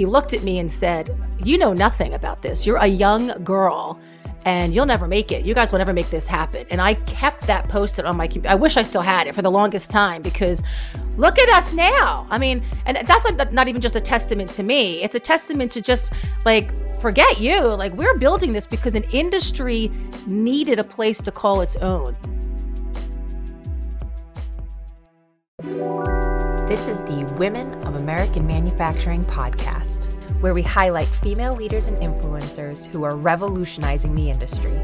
he looked at me and said, You know nothing about this. You're a young girl and you'll never make it. You guys will never make this happen. And I kept that posted on my computer. I wish I still had it for the longest time because look at us now. I mean, and that's not, not even just a testament to me, it's a testament to just like, forget you. Like, we're building this because an industry needed a place to call its own. This is the Women of American Manufacturing podcast, where we highlight female leaders and influencers who are revolutionizing the industry.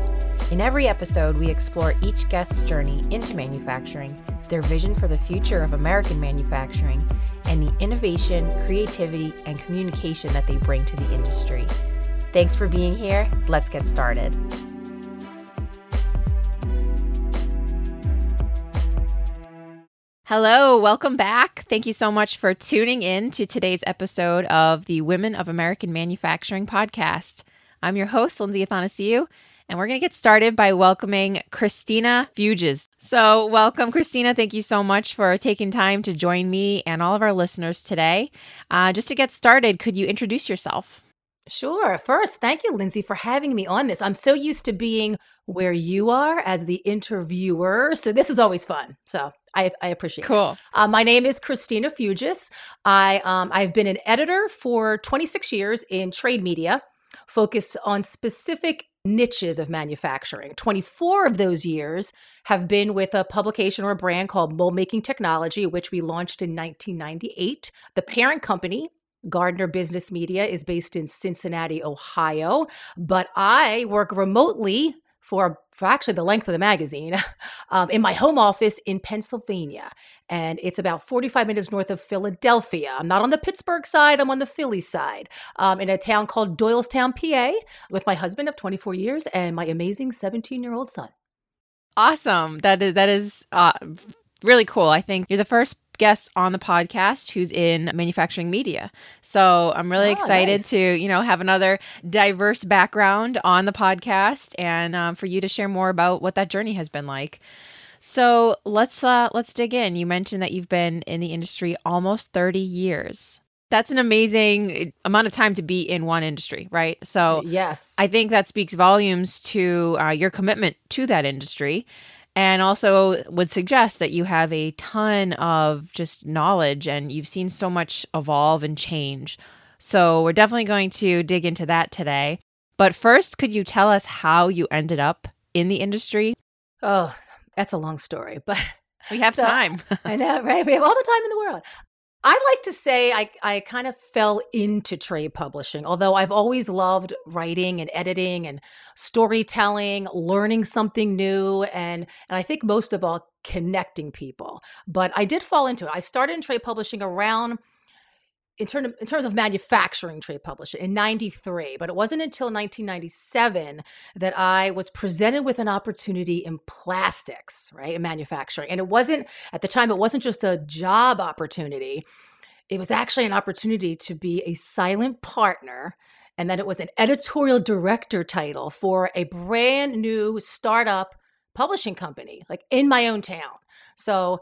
In every episode, we explore each guest's journey into manufacturing, their vision for the future of American manufacturing, and the innovation, creativity, and communication that they bring to the industry. Thanks for being here. Let's get started. Hello, welcome back. Thank you so much for tuning in to today's episode of the Women of American Manufacturing podcast. I'm your host, Lindsay Athanasiou, and we're going to get started by welcoming Christina Fuges. So, welcome, Christina. Thank you so much for taking time to join me and all of our listeners today. Uh, just to get started, could you introduce yourself? Sure. First, thank you, Lindsay, for having me on this. I'm so used to being where you are as the interviewer. So this is always fun. So I, I appreciate cool. it. Cool. Uh, my name is Christina Fuges. I, um, I've been an editor for 26 years in trade media, focused on specific niches of manufacturing. 24 of those years have been with a publication or a brand called Mold Making Technology, which we launched in 1998. The parent company Gardner Business Media is based in Cincinnati, Ohio, but I work remotely for, for actually the length of the magazine um, in my home office in Pennsylvania. And it's about 45 minutes north of Philadelphia. I'm not on the Pittsburgh side, I'm on the Philly side um, in a town called Doylestown, PA, with my husband of 24 years and my amazing 17 year old son. Awesome. That is, that is uh, really cool. I think you're the first guest on the podcast who's in manufacturing media. So I'm really oh, excited nice. to, you know, have another diverse background on the podcast and um, for you to share more about what that journey has been like. So let's uh, let's dig in. You mentioned that you've been in the industry almost 30 years. That's an amazing amount of time to be in one industry, right? So, yes, I think that speaks volumes to uh, your commitment to that industry and also would suggest that you have a ton of just knowledge and you've seen so much evolve and change. So, we're definitely going to dig into that today. But first, could you tell us how you ended up in the industry? Oh, that's a long story, but we have so, time. I know, right? We have all the time in the world. I'd like to say I, I kind of fell into trade publishing, although I've always loved writing and editing and storytelling, learning something new, and and I think most of all connecting people. But I did fall into it. I started in trade publishing around in, term, in terms of manufacturing trade publishing in 93 but it wasn't until 1997 that i was presented with an opportunity in plastics right in manufacturing. And it wasn't at the time it wasn't just a job opportunity. It was actually an opportunity to be a silent partner and that it was an editorial director title for a brand new startup publishing company like in my own town. So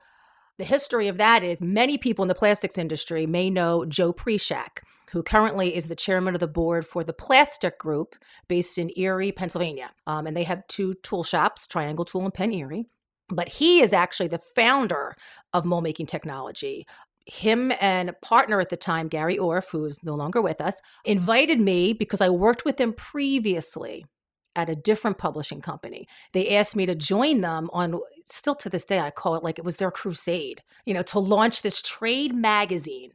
the history of that is many people in the plastics industry may know Joe Prischak, who currently is the chairman of the board for the Plastek Group based in Erie, Pennsylvania. Um, and they have two tool shops, Triangle Tool and Penn Erie. But he is actually the founder of mold making technology. Him and partner at the time, Gary Orff, who is no longer with us, invited me because I worked with them previously at a different publishing company. They asked me to join them on still to this day I call it like it was their crusade, you know, to launch this trade magazine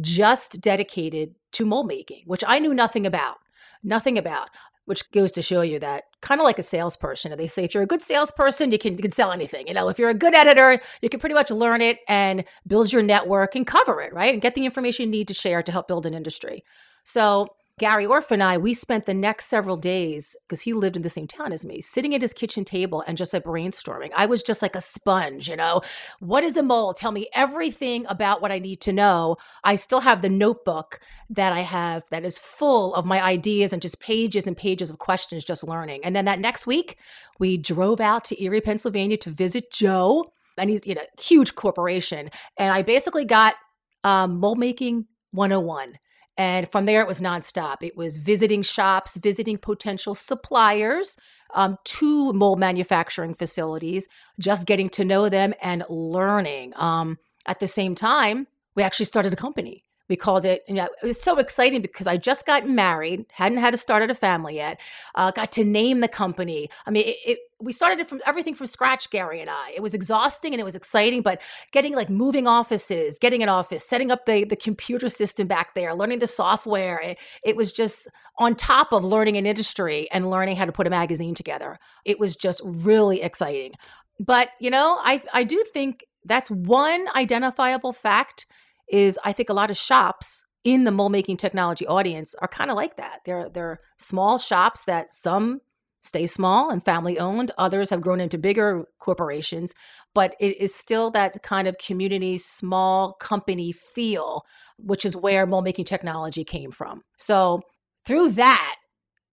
just dedicated to mold making, which I knew nothing about. Nothing about, which goes to show you that kind of like a salesperson. They say if you're a good salesperson, you can, you can sell anything. You know, if you're a good editor, you can pretty much learn it and build your network and cover it, right? And get the information you need to share to help build an industry. So Gary Orff and I, we spent the next several days because he lived in the same town as me, sitting at his kitchen table and just like brainstorming. I was just like a sponge, you know. What is a mole? Tell me everything about what I need to know. I still have the notebook that I have that is full of my ideas and just pages and pages of questions, just learning. And then that next week, we drove out to Erie, Pennsylvania to visit Joe. And he's, you know, huge corporation. And I basically got um, mold making 101. And from there, it was nonstop. It was visiting shops, visiting potential suppliers um, to mold manufacturing facilities, just getting to know them and learning. Um, at the same time, we actually started a company we called it you know, it was so exciting because i just got married hadn't had to start a family yet uh, got to name the company. I mean it, it, we started it from everything from scratch gary and i. It was exhausting and it was exciting but getting like moving offices getting an office setting up the, the computer system back there learning the software it, it was just on top of learning an industry and learning how to put a magazine together. It was just really exciting. But you know i i do think that's one identifiable fact is I think a lot of shops in the mold making technology audience are kind of like that. They're they're small shops that some stay small and family owned, others have grown into bigger corporations, but it is still that kind of community small company feel, which is where mold making technology came from. So through that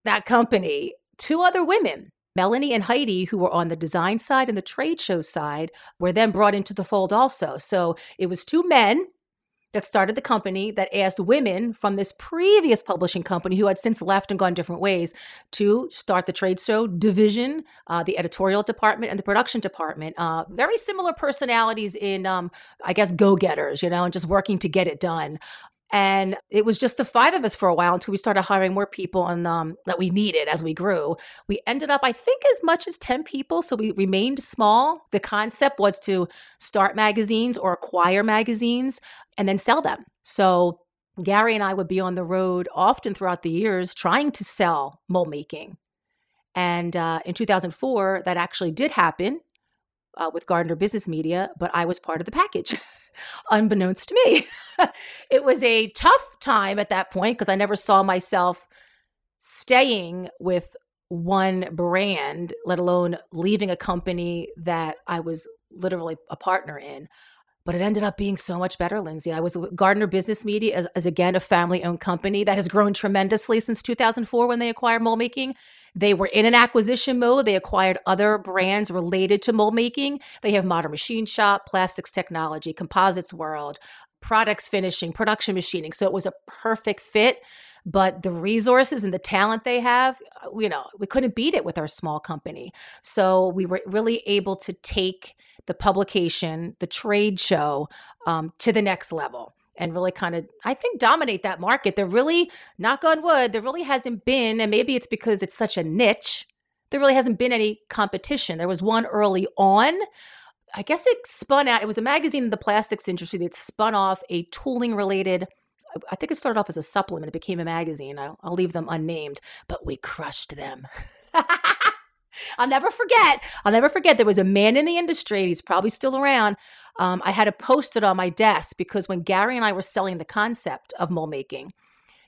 that company, two other women Melanie and Heidi, who were on the design side and the trade show side, were then brought into the fold also. So it was two men that started the company that asked women from this previous publishing company who had since left and gone different ways to start the trade show division, uh, the editorial department, and the production department. Uh, very similar personalities in, um, I guess, go getters, you know, and just working to get it done. And it was just the five of us for a while until we started hiring more people and um, that we needed as we grew. We ended up, I think, as much as 10 people. So we remained small. The concept was to start magazines or acquire magazines and then sell them. So Gary and I would be on the road often throughout the years trying to sell mold making. And uh, in 2004, that actually did happen uh, with Gardner Business Media, but I was part of the package. unbeknownst to me. it was a tough time at that point because I never saw myself staying with one brand, let alone leaving a company that I was literally a partner in. But it ended up being so much better, Lindsay. I was Gardner Business Media as, as again a family-owned company that has grown tremendously since 2004 when they acquired mold making. They were in an acquisition mode. They acquired other brands related to mold making. They have Modern Machine Shop, Plastics Technology, Composites World, Products Finishing, Production Machining. So it was a perfect fit. But the resources and the talent they have, uh, you know, we couldn't beat it with our small company. So we were really able to take the publication, the trade show, um, to the next level and really kind of i think dominate that market. There really knock on wood there really hasn't been and maybe it's because it's such a niche there really hasn't been any competition. There was one early on. I guess it spun out it was a magazine in the plastics industry that spun off a tooling related i think it started off as a supplement it became a magazine i'll, I'll leave them unnamed but we crushed them I'll never forget. I'll never forget. There was a man in the industry. He's probably still around um, I had it on my desk because when Gary and I were selling the concept of mold making,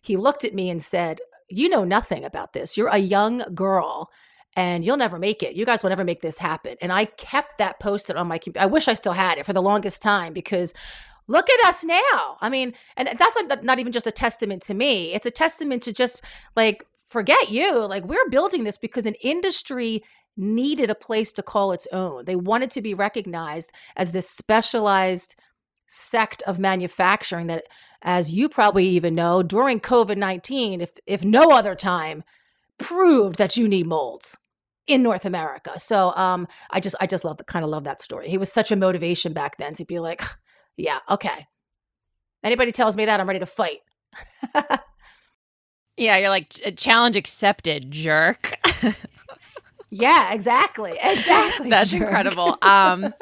he looked at me and said, You know nothing about this. You're a young girl and you'll never make it. You guys will never make this happen. And I kept that posted on my computer. I wish I still had it for the longest time because look at us now. I mean, and that's not, not even just a testament to me, it's a testament to just like, forget you. Like, we're building this because an industry needed a place to call its own. They wanted to be recognized as this specialized sect of manufacturing that, as you probably even know, during COVID 19, if, if no other time, proved that you need molds in North America. So um, I just I just love kind of love that story. He was such a motivation back then to be like, yeah, okay. Anybody tells me that, I'm ready to fight. yeah, you're like challenge accepted, jerk. Yeah, exactly. Exactly. That's jerk. incredible. Um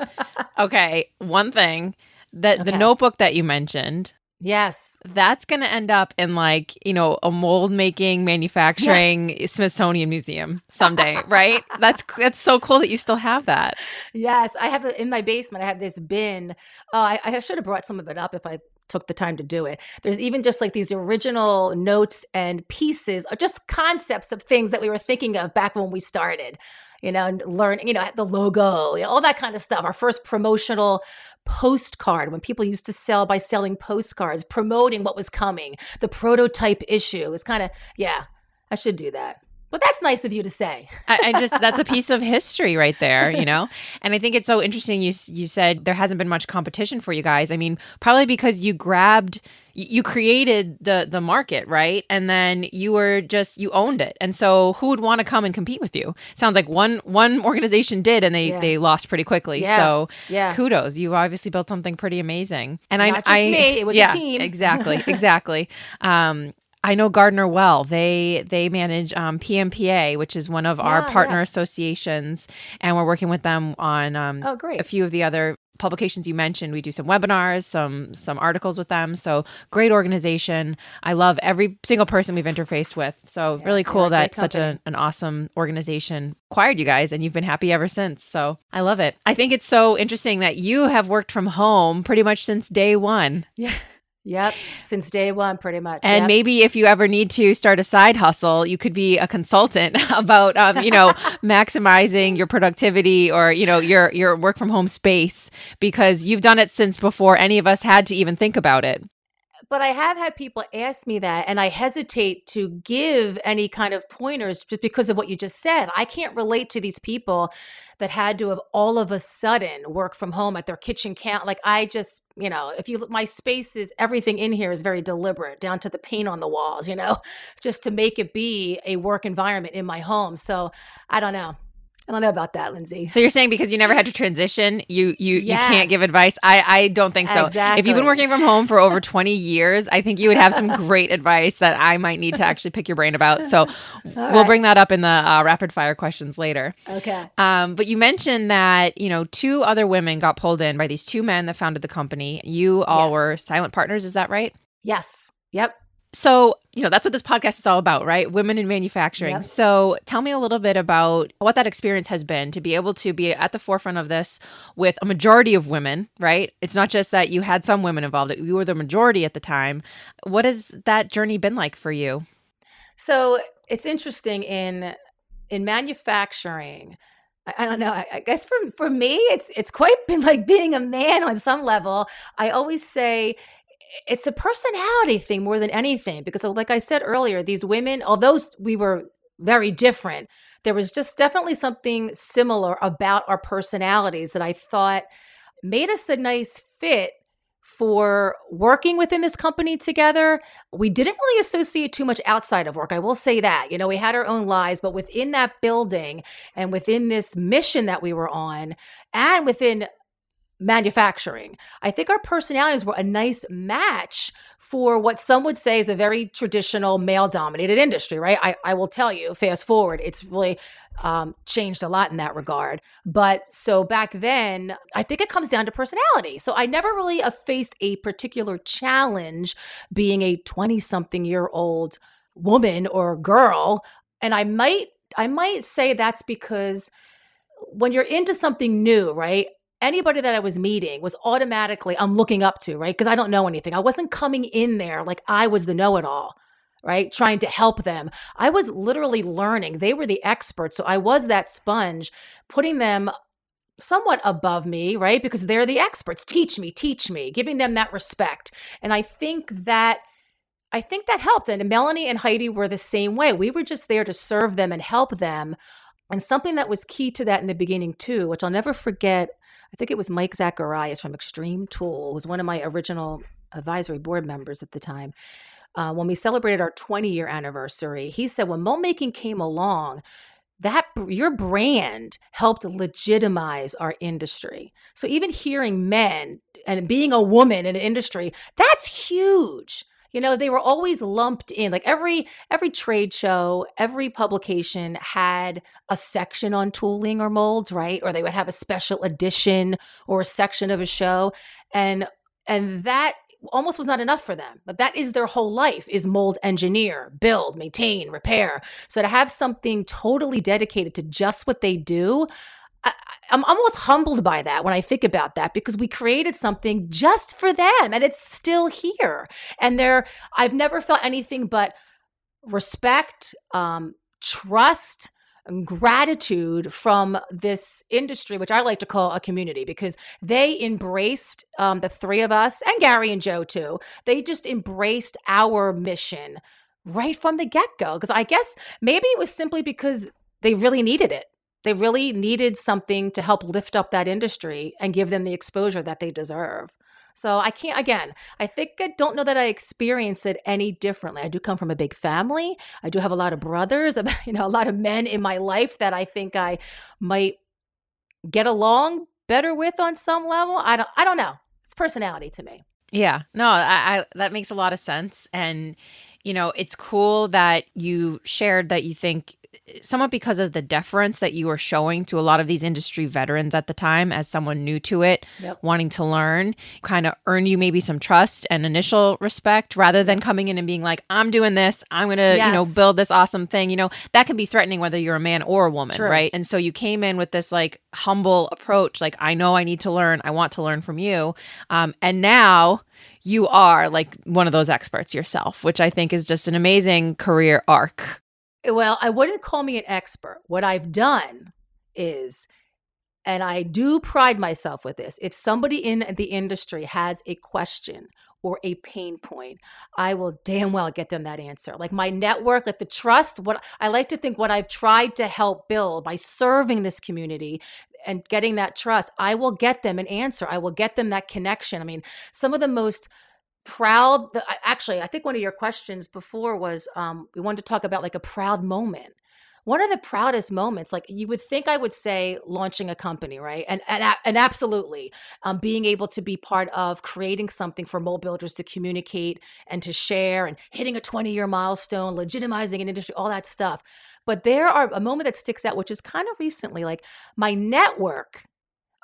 okay, one thing that okay. the notebook that you mentioned Yes. That's going to end up in like, you know, a mold making manufacturing yeah. Smithsonian Museum someday, right? That's that's so cool that you still have that. Yes, I have it in my basement. I have this bin. Oh, I, I should have brought some of it up if I took the time to do it. There's even just like these original notes and pieces, or just concepts of things that we were thinking of back when we started. You know, and learn, you know, the logo, you know, all that kind of stuff. Our first promotional postcard when people used to sell by selling postcards, promoting what was coming. The prototype issue was kind of, yeah, I should do that. But that's nice of you to say. I, I, just that's a piece of history right there, you know. And I think it's so interesting. You you said there hasn't been much competition for you guys. I mean, probably because you grabbed you created the the market right and then you were just you owned it and so who would want to come and compete with you sounds like one one organization did and they yeah. they lost pretty quickly yeah. so yeah kudos you've obviously built something pretty amazing and Not i just I, me it was yeah, a team exactly exactly um I know Gardner well. They they manage um, PMPA, which is one of yeah, our partner yes. associations, and we're working with them on um, oh, great. a few of the other publications you mentioned. We do some webinars, some some articles with them. So great organization. I love every single person we've interfaced with. So yeah, really cool that such a, an awesome organization acquired you guys and you've been happy ever since. So I love it. I think it's so interesting that you have worked from home pretty much since day one. Yeah. Yep, since day one, pretty much. And yep. maybe if you ever need to start a side hustle, you could be a consultant about, um, you know, maximizing your productivity or you know your your work from home space because you've done it since before any of us had to even think about it but I have had people ask me that, and I hesitate to give any kind of pointers just because of what you just said. I can't relate to these people that had to have all of a sudden work from home at their kitchen count. Like I just, you know, if you look, my space is everything in here is very deliberate, down to the paint on the walls, you know, just to make it be a work environment in my home. So I don't know. I don't know about that, Lindsay. So you're saying because you never had to transition, you you yes. you can't give advice. I I don't think so. Exactly. If you've been working from home for over 20 years, I think you would have some great advice that I might need to actually pick your brain about. So we'll right. bring that up in the uh, rapid fire questions later. Okay. Um, but you mentioned that you know two other women got pulled in by these two men that founded the company. You all yes. were silent partners. Is that right? Yes. Yep. So, you know, that's what this podcast is all about, right? Women in manufacturing. Yep. So, tell me a little bit about what that experience has been to be able to be at the forefront of this with a majority of women, right? It's not just that you had some women involved, you were the majority at the time. What has that journey been like for you? So, it's interesting in in manufacturing. I, don't know. I, I guess for for me, it's it's quite been like being a man on some level. I always say it's a personality thing more than anything because like i said earlier these women although we were very different there was just definitely something similar about our personalities that i thought made us a nice fit for working within this company together. We didn't really associate too much outside of work. I will say that. You know, we had our own lives, but within that building and within this mission that we were on, and within manufacturing. I think our personalities were a nice match for what some would say is a very traditional male dominated industry, right? I, I will tell you, fast forward, it's really um, changed a lot in that regard. But so back then, I think it comes down to personality. So I never really faced a particular challenge being a 20 something year old woman or girl. And I might, I might say that's because when you're into something new, right? Anybody that I was meeting was automatically I'm looking up to, right? Because I don't know anything. I wasn't coming in there like I was the know it all, right? Trying to help them. I was literally learning. They were the experts. So I was that sponge, putting them somewhat above me, right? Because they're the experts. Teach me, teach me, giving them that respect. And I think that. I think that helped. And Melanie and Heidi were the same way. We were just there to serve them and help them. And something that was key to that in the beginning, too, which I'll never forget, I think it was Mike Zacharias from Extreme Tool, who was one of my original advisory board members at the time. Uh, when we celebrated our 20 year anniversary, he said when mold making came along, that your brand helped legitimize our industry. So even hearing men and being a woman in an industry, that's huge you know they were always lumped in like every every trade show every publication had a section on tooling or molds right? Or they would have a special edition or a section of a show. And and that almost was not enough for them. But that is their whole life is mold engineer build maintain repair. So to have something totally dedicated to just what they do I, am almost humbled by that when I think about that because we created something just for them and it's still here. And there, I've never felt anything but respect, um, trust, and gratitude from this industry, which I like to call a community, because they embraced um, the three of us and Gary and Joe too. They just embraced our mission right from the get go. Because I guess maybe it was simply because they really needed it they really needed something to help lift up that industry and give them the exposure that they deserve. So I can't, again, I think I don't know that I experience it any differently. I do come from a big family. I do have a lot of brothers, you know, a lot of men in my life that I think I might get along better with on some level. I don't, I don't know. It's personality to me. Yeah, no, I, I that makes a lot of sense. And, you know, it's cool that you shared that you think somewhat because of the deference that you were showing to a lot of these industry veterans at the time as someone new to it yep. wanting to learn kind of earn you maybe some trust and initial respect rather than coming in and being like i'm doing this. I'm gonna yes. you know build this awesome thing you know? That can be threatening whether you're a man or a woman True. right? And so you came in with this like humble approach like i know i need to learn. I want to learn from you. Um, and now you are like one of those experts yourself, which I think is just an amazing career arc well, I wouldn't call me an expert. What I've done is, and I do pride myself with this, if somebody in the industry has a question or a pain point, I will damn well get them that answer. Like my network, like the trust, what I like to think what I've tried to help build by serving this community and getting that trust, I will get them an answer. I will get them that connection. I mean, some of the most proud actually i think one of your questions before was um, we wanted to talk about like a proud moment. One of the proudest moments like you would think i would say launching a company right? And and, and absolutely um, being able to be part of creating something for mold builders to communicate and to share and hitting a 20 year milestone legitimizing an industry all that stuff. But there are a moment that sticks out which is kind of recently like my network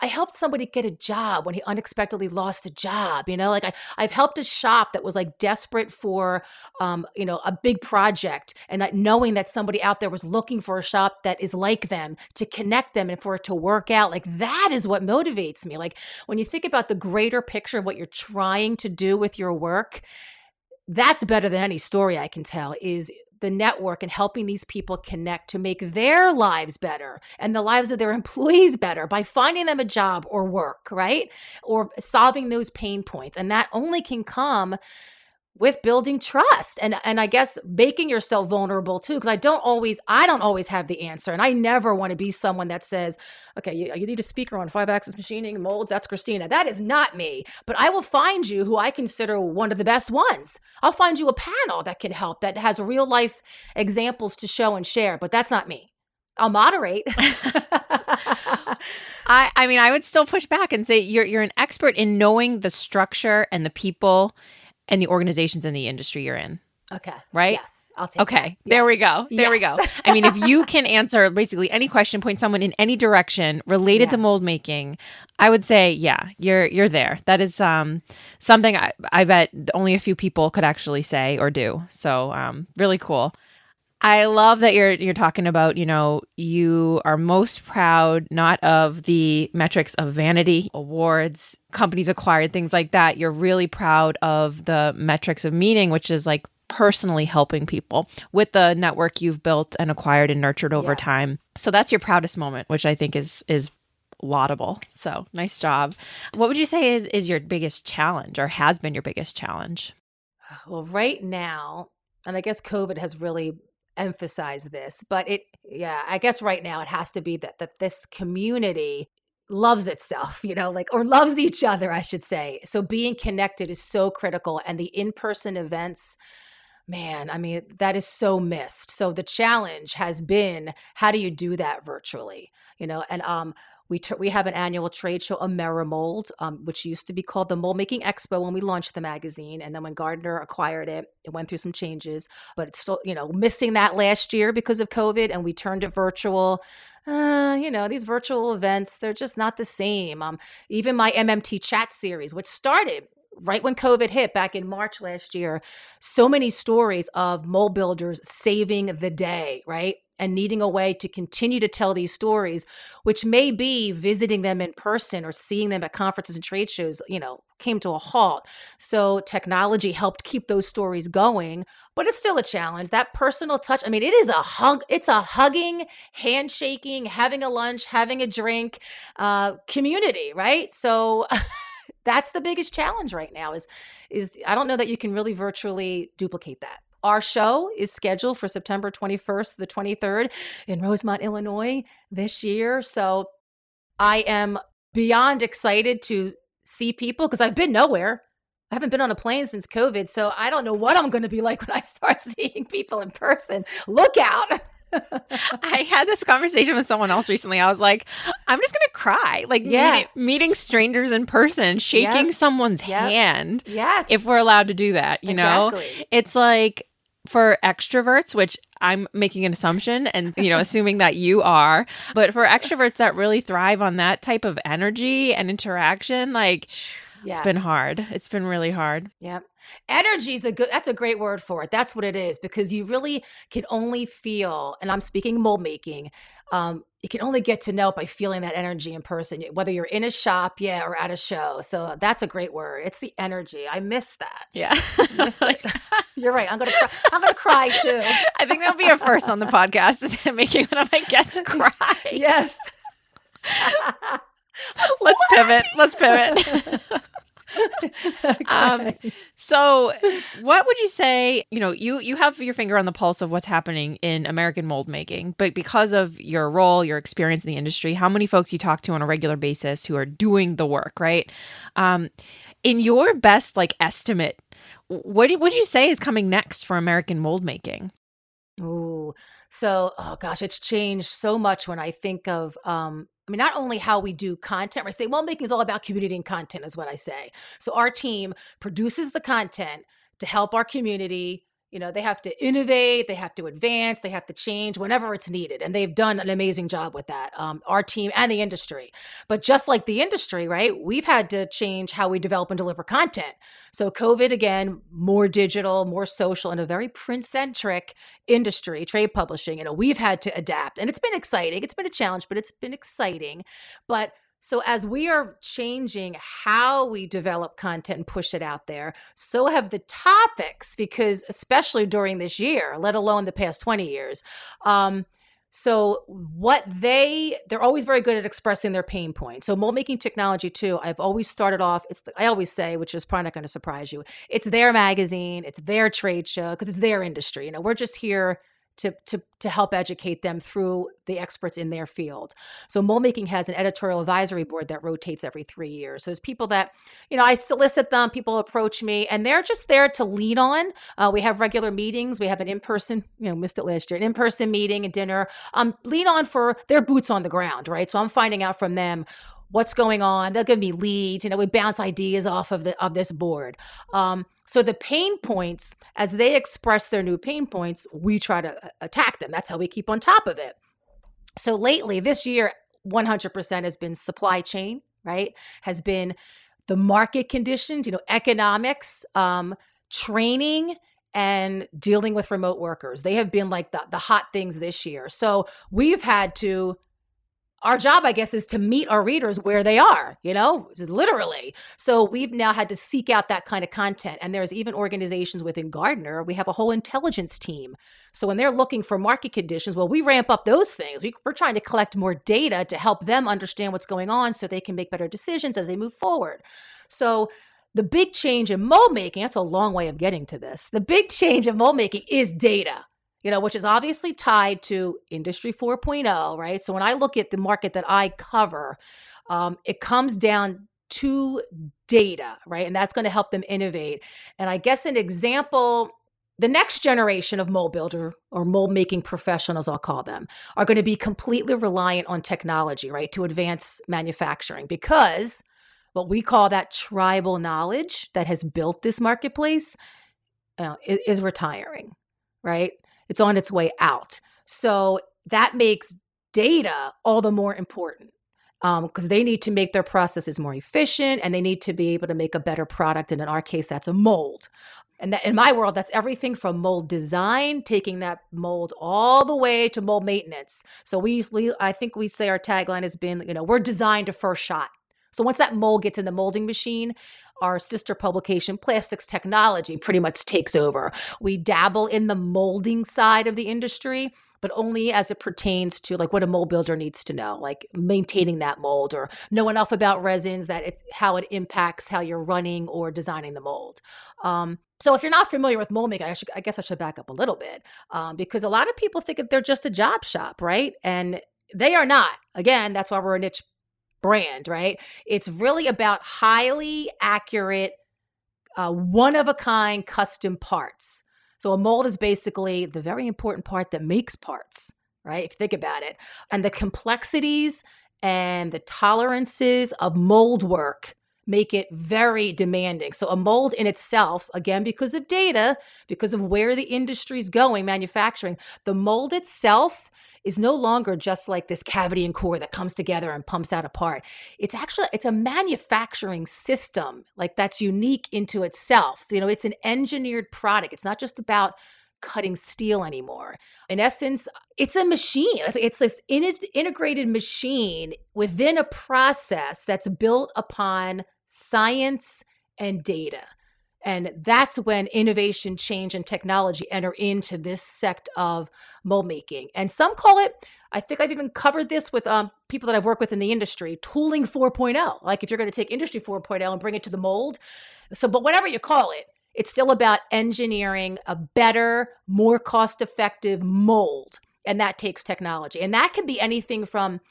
I helped somebody get a job when he unexpectedly lost a job. You know, like I, I've helped a shop that was like desperate for, um, you know, a big project, and knowing that somebody out there was looking for a shop that is like them to connect them and for it to work out. Like that is what motivates me. Like when you think about the greater picture of what you're trying to do with your work, that's better than any story I can tell. Is the network and helping these people connect to make their lives better and the lives of their employees better by finding them a job or work, right? Or solving those pain points. And that only can come with building trust and and I guess making yourself vulnerable too because I don't always I don't always have the answer and I never want to be someone that says okay you, you need a speaker on five axis machining molds that's Christina. That is not me but I will find you who I consider one of the best ones. I'll find you a panel that can help that has real life examples to show and share but that's not me. I'll moderate. I I mean I would still push back and say you're you're an expert in knowing the structure and the people and the organizations in the industry you're in. Okay. Right? Yes. I'll take Okay. There we go. There yes. we go. I mean, if you can answer basically any question, point someone in any direction related yeah. to mold making, I would say, yeah, you're you're there. That is um something I, I bet only a few people could actually say or do. So um really cool. I love that you're you're talking about, you know, you are most proud not of the metrics of vanity, awards, companies acquired, things like that. You're really proud of the metrics of meaning, which is like personally helping people with the network you've built and acquired and nurtured over yes. time. So that's your proudest moment, which I think is is laudable. So, nice job. What would you say is is your biggest challenge or has been your biggest challenge? Well, right now, and I guess COVID has really emphasize this, but it, yeah, I guess right now it has to be that that this community loves itself, you know, like or loves each other, I should say. So being connected is so critical, and the in-person events man, I mean, that is so missed. So the challenge has been how do you do that virtually? You know, and um we, we have an annual trade show, Amerimold, um, which used to be called the Mold Making Expo when we launched the magazine. And then when Gardner acquired it, it went through some changes, but it's still, you know, missing that last year because of COVID and we turned it virtual. Uh, you know, these virtual events, they're just not the same. Um, even my MMT chat series, which started right when COVID hit back in March last year, so many stories of mold builders saving the day, right? And needing a way to continue to tell these stories, which may be visiting them in person or seeing them at conferences and trade shows, you know, came to a halt. So technology helped keep those stories going, but it's still a challenge. That personal touch, I mean, it is a hug, it's a hugging, handshaking, having a lunch, having a drink uh, community, right? So that's the biggest challenge right now is is I don't know that you can really virtually duplicate that. Our show is scheduled for September 21st to the 23rd in Rosemont, Illinois this year. So I am beyond excited to see people because I've been nowhere. I haven't been on a plane since COVID, so I don't know what I'm going to be like when I start seeing people in person. Look out. I had this conversation with someone else recently. I was like, I'm just going to cry. Like yeah. meeting, meeting, strangers in person, shaking yep. someone's yep. hand. Yes. If we're allowed to do that, you exactly. know? It's like for extroverts, which I'm making an assumption and, you know, assuming that you are, but for extroverts that really thrive on that type of energy and interaction, like, Yes. It's been hard. It's been really hard. Yep. Energy is a good that's a great word for it. That's what it is because you really can only feel and I'm speaking mold making. Um, you can only get to know by feeling that energy in person, whether you're in a shop, yeah, or at a show. So that's a great word. It's the energy. I miss that. Yeah, miss you're right. I'm gonna cry. I'm gonna cry too. I think that'll be a first on the podcast is making one of my guests cry. yes. Let's pivot. Let's pivot. okay. um, so, what would you say? You know, you you have your finger on the pulse of what's happening in American mold making, but because of your role, your experience in the industry, how many folks you talk to on a regular basis who are doing the work, right? Um, in your best like estimate, what would you say is coming next for American mold making? Ooh, so oh gosh, it's changed so much when I think of um, I mean, not only how we do content, I say, well, making is all about community and content, is what I say. So our team produces the content to help our community you know they have to innovate they have to advance they have to change whenever it's needed and they've done an amazing job with that um, our team and the industry. But just like the industry right we've had to change how we develop and deliver content. So covid again more digital more social and a very print centric industry trade publishing you know we've had to adapt and it's been exciting it's been a challenge but it's been exciting. But so, as we are changing how we develop content and push it out there, so have the topics, because especially during this year, let alone the past 20 years. Um, so what they they're always very good at expressing their pain points. So mold making technology too. I've always started off. It's I always say, which is probably not going to surprise you. It's their magazine. It's their trade show because it's their industry. You know, we're just here to, to, to help educate them through the experts in their field. So mold making has an editorial advisory board that rotates every three years. So there's people that, you know, I solicit them, people approach me, and they're just there to lead on. Uh, we have regular meetings. We have an in-person, you know, missed it last year, an in-person meeting and dinner. Um, lead on for their boots on the ground, right? So I'm finding out from them what's going on. They'll give me leads. You know, we bounce ideas off of the of this board. Um, so the pain points, as they express their new pain points, we try to uh, attack them. That's how we keep on top of it. So lately, this year, 100% has been supply chain, right? Has been the market conditions, you know, economics, um, training, and dealing with remote workers. They have been like the, the hot things this year. So we've had to our job, I guess, is to meet our readers where they are, you know, literally. So we've now had to seek out that kind of content. And there's even organizations within Gardner, we have a whole intelligence team. So when they're looking for market conditions, well, we ramp up those things. We, are trying to collect more data to help them understand what's going on so they can make better decisions as they move forward. So the big change in mold making, that's a long way of getting to this. The big change in mold making is data you know, which is obviously tied to Industry 4.0, right? So when I look at the market that I cover, um, it comes down to data, right? And that's going to help them innovate. And I guess an example the next generation of mold builder or mold making professionals, I'll call them, are going to be completely reliant on technology, right, to advance manufacturing because what we call that tribal knowledge that has built this marketplace uh, is, is retiring, right? It's on its way out. So that makes data all the more important because um, they need to make their processes more efficient and they need to be able to make a better product. And in our case, that's a mold. And that, in my world, that's everything from mold design, taking that mold all the way to mold maintenance. So we usually, I think we say our tagline has been, you know, we're designed to first shot. So once that mold gets in the molding machine, our sister publication, Plastics Technology, pretty much takes over. We dabble in the molding side of the industry, but only as it pertains to like what a mold builder needs to know, like maintaining that mold or know enough about resins that it's how it impacts how you're running or designing the mold. Um, so if you're not familiar with mold making, I, should, I guess I should back up a little bit um, because a lot of people think that they're just a job shop, right? And they are not. Again, that's why we're a niche brand, right? It's really about highly accurate, uh, one of a kind custom parts. So a mold is basically the very important part that makes parts, right? If you think about it. And the complexities and the tolerances of mold work make it very demanding. So, a mold in itself, again, because of data, because of where the industry's going, manufacturing, the mold itself is no longer just like this cavity and core that comes together and pumps out a part. It's actually it's a manufacturing system like that's unique into itself. You know, it's an engineered product. It's not just about cutting steel anymore. In essence, it's a machine. It's this in- integrated machine within a process that's built upon science and data. And that's when innovation, change, and technology enter into this sect of mold making. And some call it, I think I've even covered this with um, people that I've worked with in the industry, tooling 4.0. Like if you're going to take industry 4.0 and bring it to the mold. So, but whatever you call it, it's still about engineering a better, more cost effective mold. And that takes technology. And that can be anything from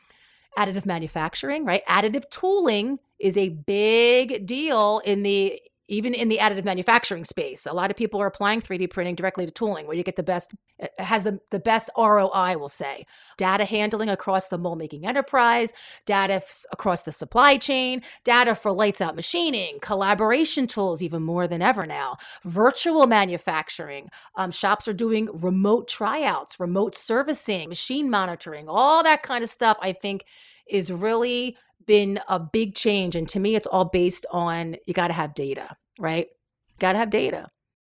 additive manufacturing, right? Additive tooling is a big deal in the even in the additive manufacturing space. A lot of people are applying 3D printing directly to tooling where you get the best has the, the best ROI, we'll say. Data handling across the mold making enterprise, data f- across the supply chain, data for lights out machining, collaboration tools even more than ever now, virtual manufacturing. Um, shops are doing remote tryouts, remote servicing, machine monitoring, all that kind of stuff. I think is really been a big change. And to me, it's all based on you got to have data, right? Got to have data.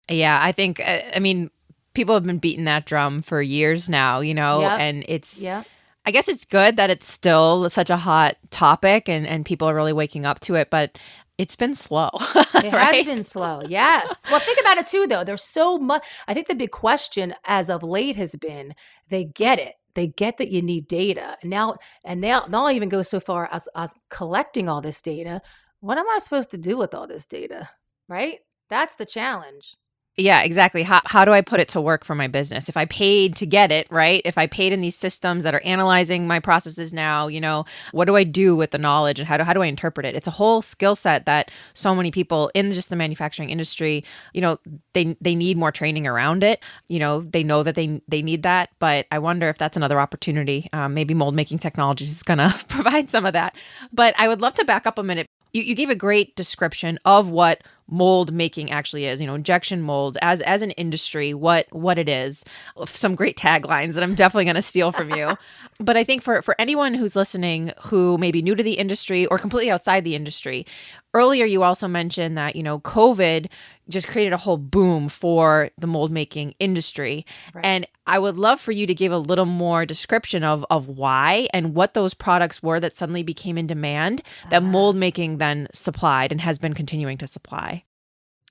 Yeah, I think, uh, I mean, people have been beating that drum for years now, you know, yep. and it's, yeah. I guess it's good that it's still such a hot topic and, and people are really waking up to it, but it's been slow. it right? has been slow. Yes. Well, think about it too, though. There's so much. I think the big question as of late has been they get it they get that you need data. And now and they'll they'll even go so far as as collecting all this data. What am I supposed to do with all this data? Right? That's the challenge. Yeah, exactly. How, how do I put it to work for my business? If I paid to get it, right? If I paid in these systems that are analyzing my processes now, you know, what do I do with the knowledge and how do, how do I interpret it? It's a whole skill set that so many people in just the manufacturing industry, you know, they they need more training around it. You know, they know that they they need that, but I wonder if that's another opportunity. Um, maybe mold making technologies is going to provide some of that. But I would love to back up a minute you, you gave a great description of what mold making actually is you know injection mold as as an industry what what it is. Some great taglines that i'm definitely going to steal from you. But i think for for anyone who's listening who may be new to the industry or completely outside the industry earlier you also mentioned that you know covid just created a whole boom for the mold making industry right. and i would love for you to give a little more description of of why and what those products were that suddenly became in demand that uh mold making then supplied and has been continuing to supply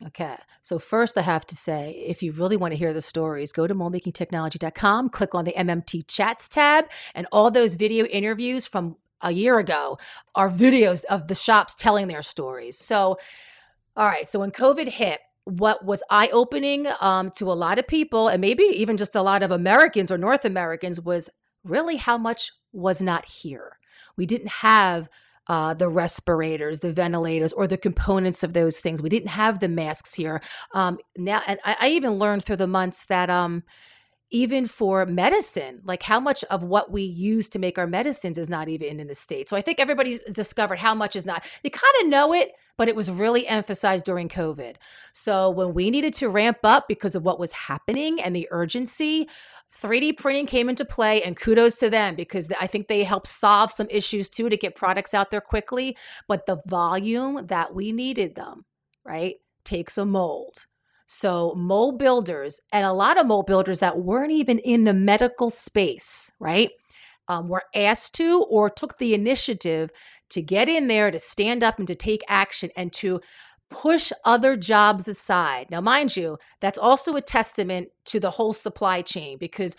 Okay. So first I have to say, if you really want to hear the stories, go to moldmakingtechnology.com, click on the MMT chats tab, and all those video interviews from a year ago are videos of the shops telling their stories. So, all right. So when COVID hit, what was eye opening um, to a lot of people, and maybe even just a lot of Americans or North Americans, was really how much was not here. We didn't have uh, the respirators, the ventilators, or the components of those things. We didn't have the masks here. Um, now, and I, I, even learned through the months that um, even for medicine, like how much of what we use to make our medicines is not even in the state. So I think everybody's discovered how much is not. They kind of know it, but it was really emphasized during COVID. So when we needed to ramp up because of what was happening and the urgency, 3D printing came into play, and kudos to them because I think they helped solve some issues too to get products out there quickly. But the volume that we needed them, right, takes a mold. So, mold builders and a lot of mold builders that weren't even in the medical space, right, um, were asked to or took the initiative to get in there, to stand up and to take action and to push other jobs aside. Now, mind you, that's also a testament to the whole supply chain because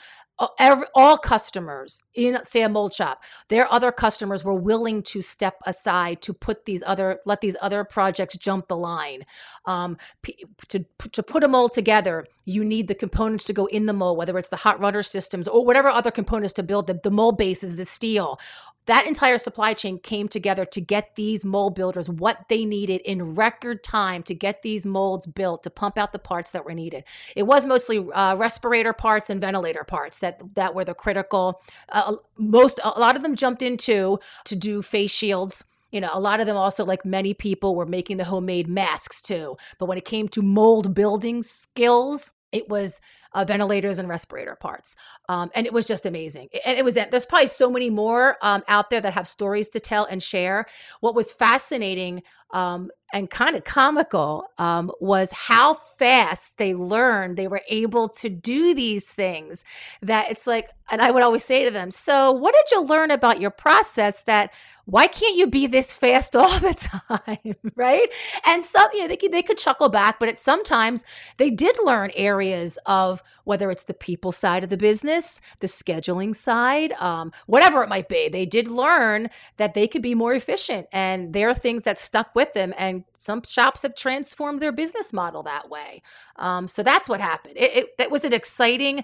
every, all customers in say a mold shop their other customers were willing to step aside to put these other let these other projects jump the line. Um, p- to, to put a mold together you need the components to go in the mold whether it's the hot runner systems or whatever other components to build the, the mold bases the steel that entire supply chain came together to get these mold builders what they needed in record time to get these molds built to pump out the parts that were needed. It was mostly uh, respirator parts and ventilator parts that that were the critical. Uh, most a lot of them jumped into to do face shields. You know, a lot of them also, like many people, were making the homemade masks too. But when it came to mold building skills, it was uh, ventilators and respirator parts. Um, and it was just amazing. And it was, there's probably so many more um, out there that have stories to tell and share. What was fascinating um, and kind of comical um, was how fast they learned they were able to do these things. That it's like, and I would always say to them, So, what did you learn about your process that why can't you be this fast all the time right and some you know they could, they could chuckle back but at sometimes they did learn areas of whether it's the people side of the business the scheduling side um, whatever it might be they did learn that they could be more efficient and there are things that stuck with them and some shops have transformed their business model that way. Um, so that's what happened. It, it, it was an exciting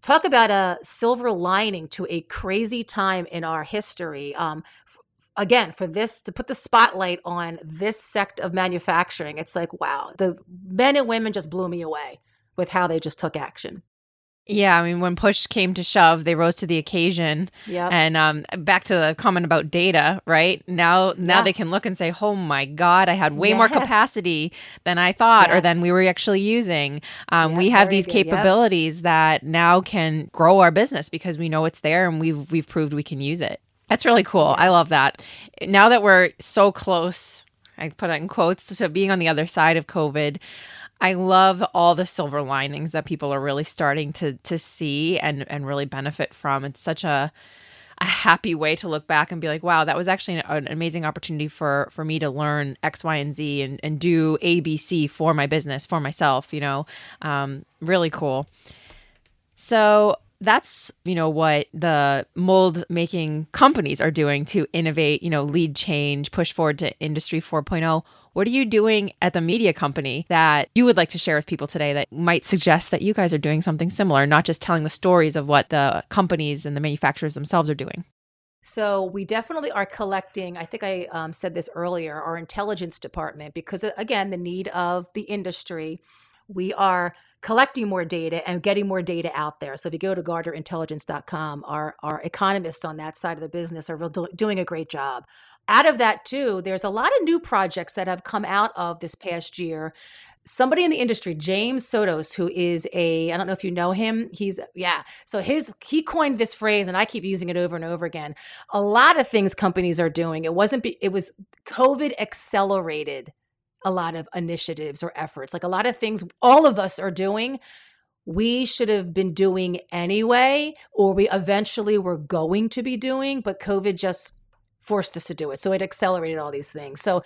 talk about a silver lining to a crazy time in our history. Um, again for this to put the spotlight on this sect of manufacturing it's like wow the men and women just blew me away with how they just took action yeah, I mean, when push came to shove, they rose to the occasion. Yeah. And um, back to the comment about data, right? Now, now yeah. they can look and say, "Oh my God, I had way yes. more capacity than I thought, yes. or than we were actually using." Um, yeah, we have these good. capabilities yep. that now can grow our business because we know it's there and we've we've proved we can use it. That's really cool. Yes. I love that. Now that we're so close, I put it in quotes to being on the other side of COVID. I love all the silver linings that people are really starting to to see and and really benefit from. It's such a a happy way to look back and be like, wow, that was actually an, an, amazing opportunity for for me to learn X, Y, and Z and, and do ABC for my business, for myself, you know. Um, really cool. So that's you know what the mold making companies are doing to innovate you know lead change push forward to industry 4.0 what are you doing at the media company that you would like to share with people today that might suggest that you guys are doing something similar not just telling the stories of what the companies and the manufacturers themselves are doing so we definitely are collecting. I think I um, said this earlier. Our intelligence department, because again, the need of the industry, we are collecting more data and getting more data out there. So if you go to GardnerIntelligence.com, our, our economists on that side of the business are doing a great job. Out of that, too, there's a lot of new projects that have come out of this past year somebody in the industry, James Sotos, who is a, I don't know if you know him. He's, yeah. So his, he coined this phrase and I keep using it over and over again. A lot of things companies are doing. It wasn't, it was COVID accelerated a lot of initiatives or efforts. Like a lot of things all of us are doing, we should have been doing anyway, or we eventually were going to be doing, but COVID just forced us to do it. So it accelerated all these things. So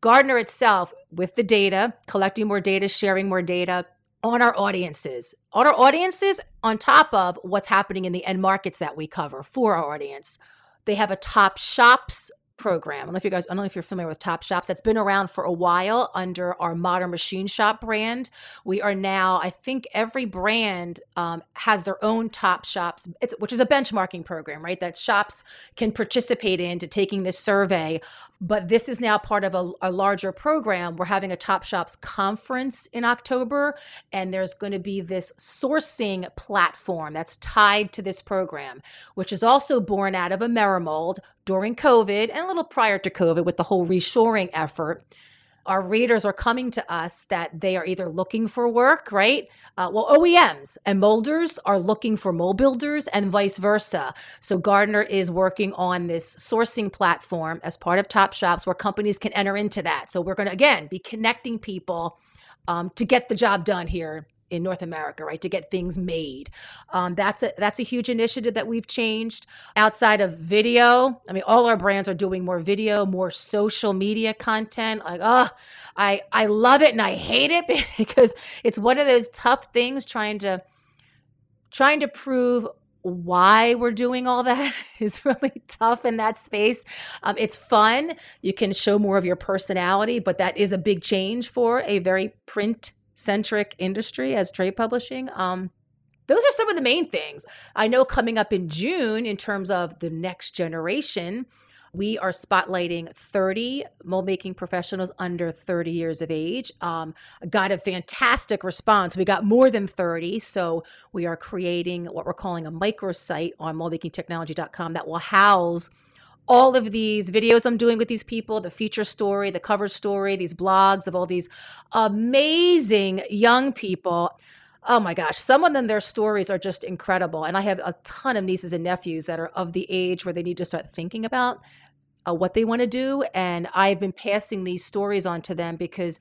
Gardner itself, with the data, collecting more data, sharing more data on our audiences, on our audiences, on top of what's happening in the end markets that we cover for our audience. They have a top shops program. I don't know if you guys, I don't know if you're familiar with Top Shops. That's been around for a while under our Modern Machine Shop brand. We are now, I think, every brand um, has their own Top Shops, which is a benchmarking program, right? That shops can participate in to taking this survey. But this is now part of a, a larger program. We're having a Top Shops conference in October, and there's going to be this sourcing platform that's tied to this program, which is also born out of a AmeriMold during COVID and a little prior to COVID with the whole reshoring effort. Our readers are coming to us that they are either looking for work, right? Uh, well, OEMs and molders are looking for mold builders and vice versa. So Gardner is working on this sourcing platform as part of Top Shops where companies can enter into that. So we're going to, again, be connecting people um, to get the job done here in North America, right, to get things made. Um, that's a that's a huge initiative that we've changed. Outside of video, I mean, all our brands are doing more video, more social media content. Like, oh, I I love it and I hate it because it's one of those tough things trying to trying to prove why we're doing all that is really tough in that space. Um, it's fun. You can show more of your personality, but that is a big change for a very print centric industry as trade publishing. Um, those are some of the main things. I know coming up in June, in terms of the next generation, we are spotlighting 30 mold making professionals under 30 years of age. Um, got a fantastic response. We got more than 30. So we are creating what we're calling a microsite on moldmakingtechnology.com that will house all of these videos I'm doing with these people, the feature story, the cover story, these blogs of all these amazing young people. Oh my gosh, some of them, their stories are just incredible. And I have a ton of nieces and nephews that are of the age where they need to start thinking about uh, what they want to do. And I've been passing these stories on to them because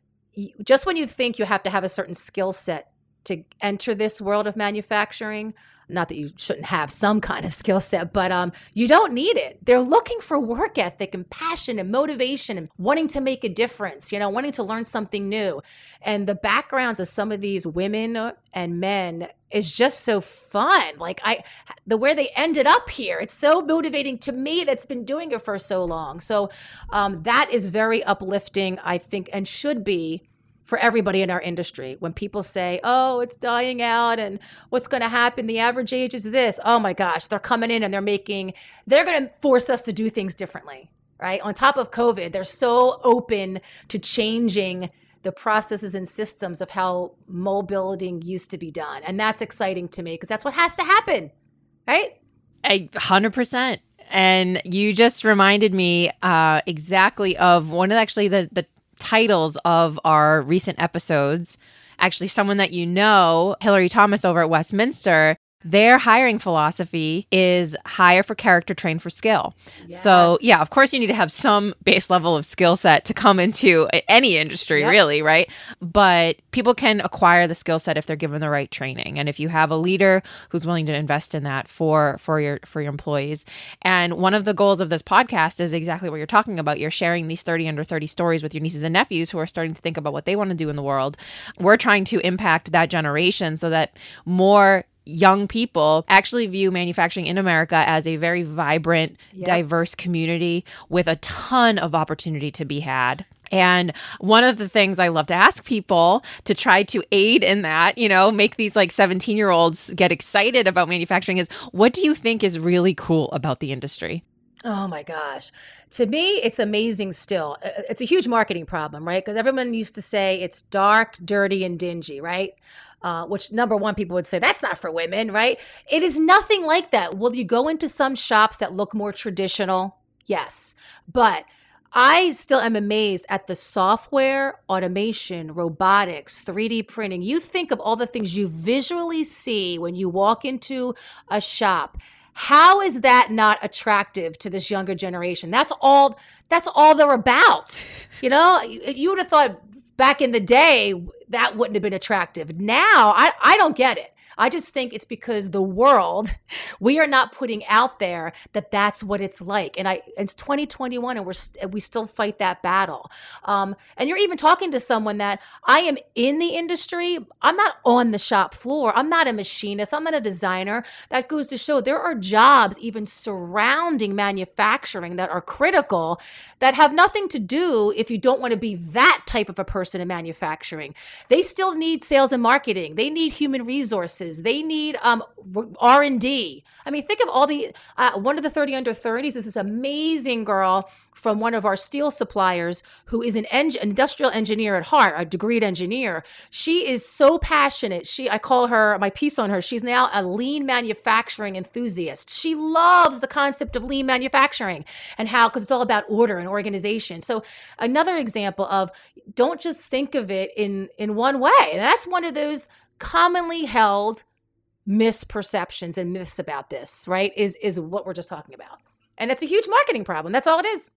just when you think you have to have a certain skill set to enter this world of manufacturing, not that you shouldn't have some kind of skill set, but um, you don't need it. They're looking for work ethic and passion and motivation and wanting to make a difference, you know, wanting to learn something new. And the backgrounds of some of these women and men is just so fun. Like I the where they ended up here, it's so motivating to me that's been doing it for so long. So um, that is very uplifting, I think, and should be for everybody in our industry. When people say, oh, it's dying out and what's going to happen, the average age is this. Oh my gosh, they're coming in and they're making, they're going to force us to do things differently, right? On top of COVID, they're so open to changing the processes and systems of how mold building used to be done. And that's exciting to me because that's what has to happen, right? A hundred percent. And you just reminded me uh, exactly of one of actually the the titles of our recent episodes. Actually, someone that you know, Hillary Thomas over at Westminster, their hiring philosophy is hire for character, train for skill. Yes. So, yeah, of course, you need to have some base level of skill set to come into any industry, yep. really, right? But people can acquire the skill set if they're given the right training, and if you have a leader who's willing to invest in that for for your for your employees. And one of the goals of this podcast is exactly what you're talking about. You're sharing these 30 under 30 stories with your nieces and nephews who are starting to think about what they want to do in the world. We're trying to impact that generation so that more young people actually view manufacturing in America as a very vibrant, yep. diverse community with a ton of opportunity to be had. And one of the things I love to ask people to try to aid in that, you know, make these like 17 year olds get excited about manufacturing is what do you think is really cool about the industry? Oh my gosh. To me, it's amazing still. It's a huge marketing problem, right? Because everyone used to say it's dark, dirty, and dingy, right? uh, which number one, people would say that's not for women, right? It is nothing like that. Will you go into some shops that look more traditional? Yes. But I still am amazed at the software, automation, robotics, 3D printing. You think of all the things you visually see when you walk into a shop. How is that not attractive to this younger generation? That's all that's all they're about. You know, you would have thought back in the day that wouldn't have been attractive. Now I, I don't get it. I just think it's because the world, we are not putting out there that that's what it's like. And I, it's 2021 and we're, st- we still fight that battle. Um, and you're even talking to someone that I am in the industry. I'm not on the shop floor. I'm not a machinist. I'm not a designer. That goes to show there are jobs even surrounding manufacturing that are critical that have nothing to do if you don't want to be that type of a person in manufacturing. They still need sales and marketing. They need human resources They need um, R and D. I mean, think of all the uh, one of the thirty under thirties is this amazing girl from one of our steel suppliers who is an industrial engineer at heart, a degreed engineer. She is so passionate. She, I call her my piece on her. She's now a lean manufacturing enthusiast. She loves the concept of lean manufacturing and how because it's all about order and organization. So another example of don't just think of it in in one way. that's one of those commonly held misperceptions and myths about this, right? Is is what we're just talking about. And it's a huge marketing problem. That's all it is.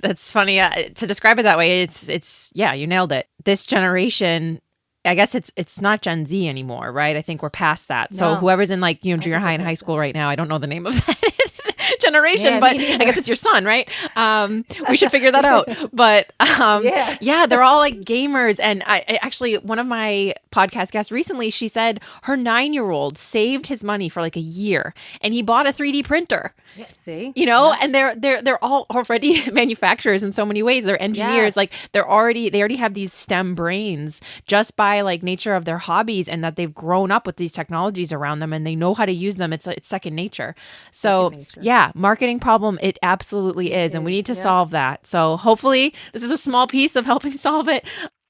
That's funny uh, to describe it that way. It's it's yeah, you nailed it. This generation I guess it's it's not Gen Z anymore, right? I think we're past that. So whoever's in like, you know, junior high and high school right now, I don't know the name of that. generation, yeah, but I guess it's your son, right? Um, we should figure that out. But um, yeah. yeah, they're all like gamers. And I, I actually, one of my podcast guests recently, she said her nine year old saved his money for like a year and he bought a 3D printer. Yeah, see, you know, yeah. and they're they're they're all already manufacturers in so many ways. They're engineers, yes. like they're already they already have these STEM brains just by like nature of their hobbies and that they've grown up with these technologies around them and they know how to use them. It's it's second nature. So second nature. yeah, marketing problem it absolutely is, it and is, we need to yeah. solve that. So hopefully this is a small piece of helping solve it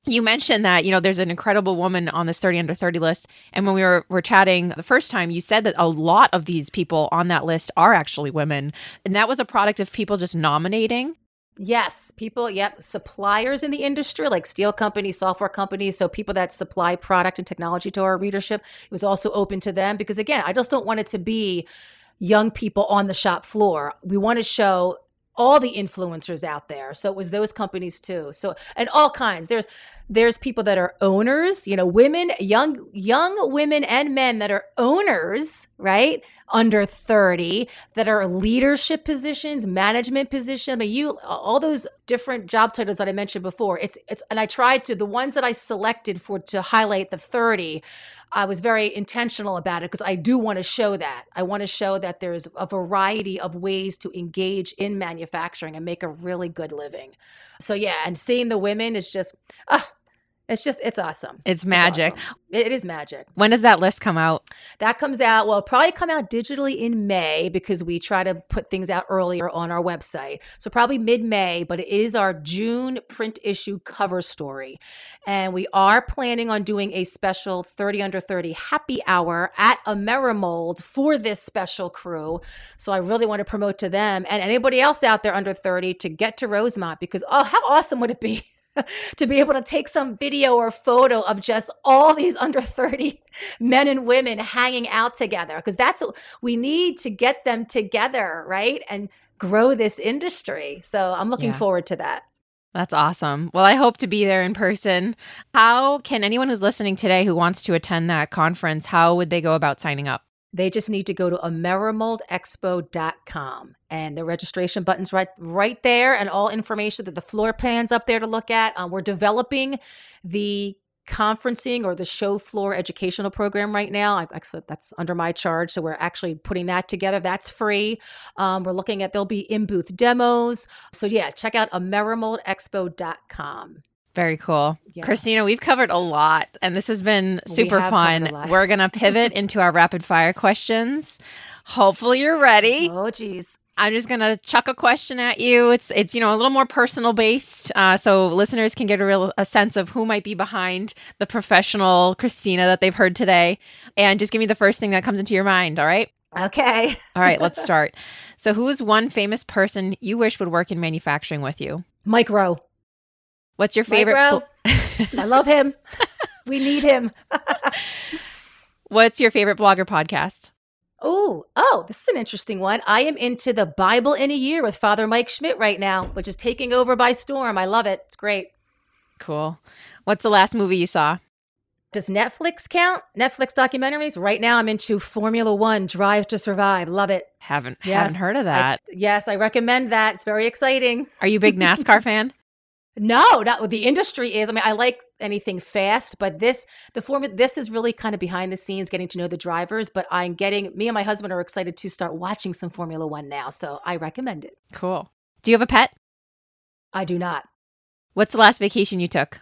you mentioned that you know there's an incredible woman on this 30 under 30 list and when we were, were chatting the first time you said that a lot of these people on that list are actually women and that was a product of people just nominating Yes, people, yep, suppliers in the industry like steel companies, software companies, so people that supply product and technology to our readership. It was also open to them because again, I just don't want it to be young people on the shop floor. We want to show all the influencers out there. So it was those companies too. So and all kinds. There's there's people that are owners, you know, women, young young women and men that are owners, right? Under 30 that are leadership positions, management position. I mean, you all those different job titles that I mentioned before. It's it's and I tried to the ones that I selected for to highlight the 30 I was very intentional about it because I do want to show that. I want to show that there's a variety of ways to engage in manufacturing and make a really good living. So yeah, and seeing the women is just ah, it's just, it's awesome. It's magic. It's awesome. It is magic. When does that list come out? That comes out, well, probably come out digitally in May because we try to put things out earlier on our website. So probably mid May, but it is our June print issue cover story. And we are planning on doing a special 30 under 30 happy hour at Amerimold for this special crew. So I really want to promote to them and anybody else out there under 30 to get to Rosemont because, oh, how awesome would it be? to be able to take some video or photo of just all these under 30 men and women hanging out together because that's what we need to get them together right and grow this industry so i'm looking yeah. forward to that that's awesome. Well, I hope to be there in person. How can anyone who's listening today who wants to attend that conference, how would they go about signing up? They just need to go to amerimoldexpo.com and the registration button's right right there and all information that the floor plans up there to look at. Um, we're developing the conferencing or the show floor educational program right now. I, actually, that's under my charge. So we're actually putting that together. That's free. Um, we're looking at, there'll be in booth demos. So yeah, check out amerimoldexpo.com. Very cool. Yeah. Christina, we've covered a lot and this has been super fun. We're going to pivot into our rapid fire questions. Hopefully you're ready. Oh geez. I'm just gonna chuck a question at you. It's it's you know a little more personal based, uh, so listeners can get a real a sense of who might be behind the professional Christina that they've heard today, and just give me the first thing that comes into your mind. All right. Okay. all right. Let's start. So, who is one famous person you wish would work in manufacturing with you? Mike Rowe. What's your favorite? I love him. we need him. What's your favorite blogger podcast? Oh, oh, this is an interesting one. I am into the Bible in a year with Father Mike Schmitz right now, which is taking over by storm. I love it. It's great. Cool. What's the last movie you saw? Does Netflix count? Netflix documentaries? Right now I'm into Formula 1 Drive to Survive. Love it. Haven't yes, haven't heard of that. I, yes, I recommend that. It's very exciting. Are you a big NASCAR fan? No, not what the industry is. I mean, I like anything fast, but this the form this is really kind of behind the scenes, getting to know the drivers. But I'm getting me and my husband are excited to start watching some Formula One now, so I recommend it. Cool. Do you have a pet? I do not. What's the last vacation you took?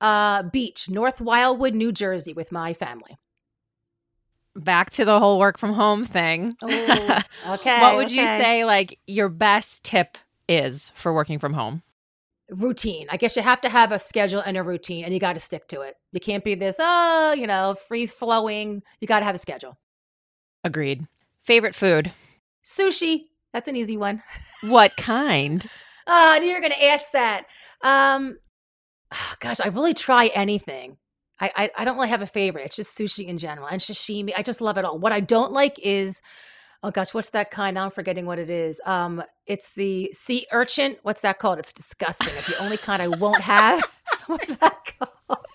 Uh, beach, North Wildwood, New Jersey, with my family. Back to the whole work from home thing. Ooh, okay. what would okay. you say, like your best tip is for working from home? Routine. I guess you have to have a schedule and a routine and you got to stick to it. You can't be this, oh, you know, free flowing. You got to have a schedule. Agreed. Favorite food? Sushi. That's an easy one. what kind? oh, I knew you were going to ask that. Um, oh, gosh, I really try anything. I, I I don't really have a favorite. It's just sushi in general and sashimi. I just love it all. What I don't like is oh gosh, what's that kind? I'm forgetting what it is. Um, it's the sea urchin. What's that called? It's disgusting. It's the only kind I won't have. what's that called?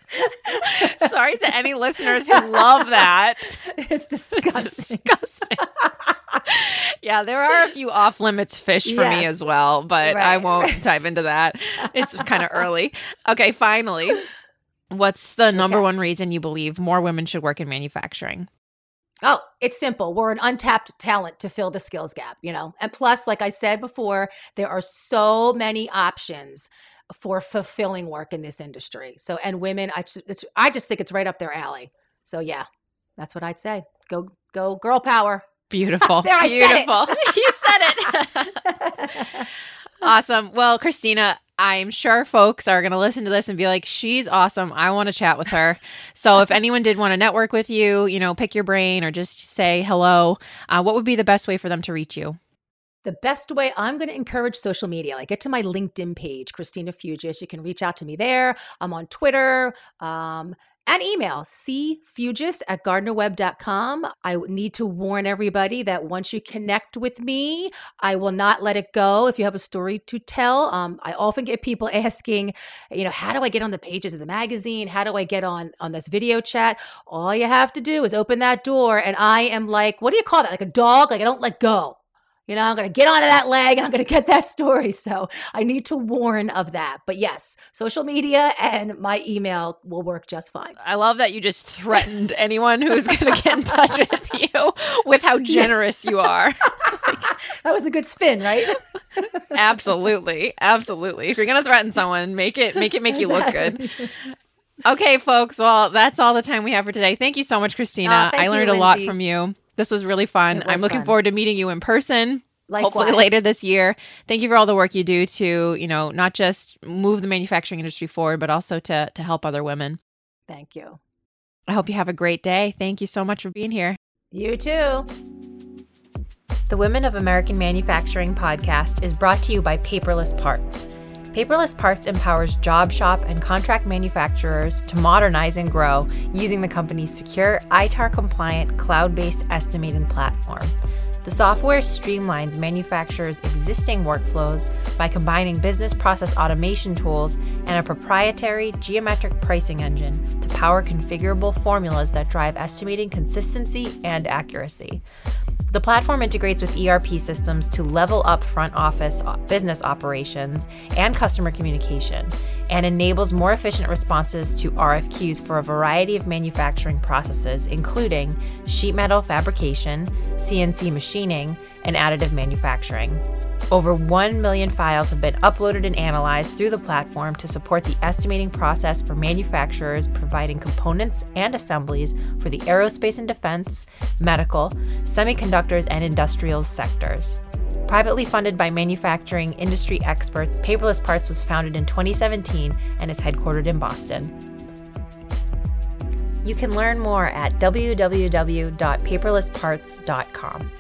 Sorry to any listeners who love that. It's disgusting. It's disgusting. yeah, there are a few off limits fish for yes. me as well, but right, I won't right. dive into that. It's kind of early. Okay, finally. What's the number okay. one reason you believe more women should work in manufacturing? Oh, it's simple. We're an untapped talent to fill the skills gap, you know. And plus, like I said before, there are so many options for fulfilling work in this industry. So, and women, I just, I just think it's right up their alley. So, yeah, that's what I'd say. Go, go, girl power. Beautiful. there, I Beautiful. Said you said it. awesome. Well, Christina, I'm sure folks are going to listen to this and be like, she's awesome. I want to chat with her. so, if anyone did want to network with you, you know, pick your brain or just say hello, uh, what would be the best way for them to reach you? The best way I'm going to encourage social media, like get to my LinkedIn page, Christina Fuges. You can reach out to me there. I'm on Twitter. Um, and email cfuges at gardnerweb.com. I need to warn everybody that once you connect with me, I will not let it go. If you have a story to tell, um, I often get people asking, you know, how do I get on the pages of the magazine? How do I get on on this video chat? All you have to do is open that door, and I am like, what do you call that? Like a dog? Like I don't let go. You know, I'm going to get onto that leg and I'm going to get that story. So I need to warn of that. But yes, social media and my email will work just fine. I love that you just threatened anyone who's going to get in touch with you with how generous you are. that was a good spin, right? absolutely. Absolutely. If you're going to threaten someone, make it make it make exactly. you look good. Okay, folks. Well, that's all the time we have for today. Thank you so much, Christina. Oh, I learned you, a lot from you. This was really fun. Was I'm looking fun. forward to meeting you in person. Likewise. Hopefully later this year. Thank you for all the work you do to, you know, not just move the manufacturing industry forward, but also to to help other women. Thank you. I hope you have a great day. Thank you so much for being here. You too. The Women of American Manufacturing podcast is brought to you by Paperless Parts. Paperless Parts empowers job shop and contract manufacturers to modernize and grow using the company's secure, ITAR compliant, cloud based estimating platform. The software streamlines manufacturers' existing workflows by combining business process automation tools and a proprietary geometric pricing engine to power configurable formulas that drive estimating consistency and accuracy. The platform integrates with ERP systems to level up front office business operations and customer communication, and enables more efficient responses to RFQs for a variety of manufacturing processes, including sheet metal fabrication, CNC machining, and additive manufacturing. Over 1 million files have been uploaded and analyzed through the platform to support the estimating process for manufacturers providing components and assemblies for the aerospace and defense, medical, semiconductors, and industrials sectors. Privately funded by manufacturing industry experts, Paperless Parts was founded in 2017 and is headquartered in Boston. You can learn more at www.paperlessparts.com.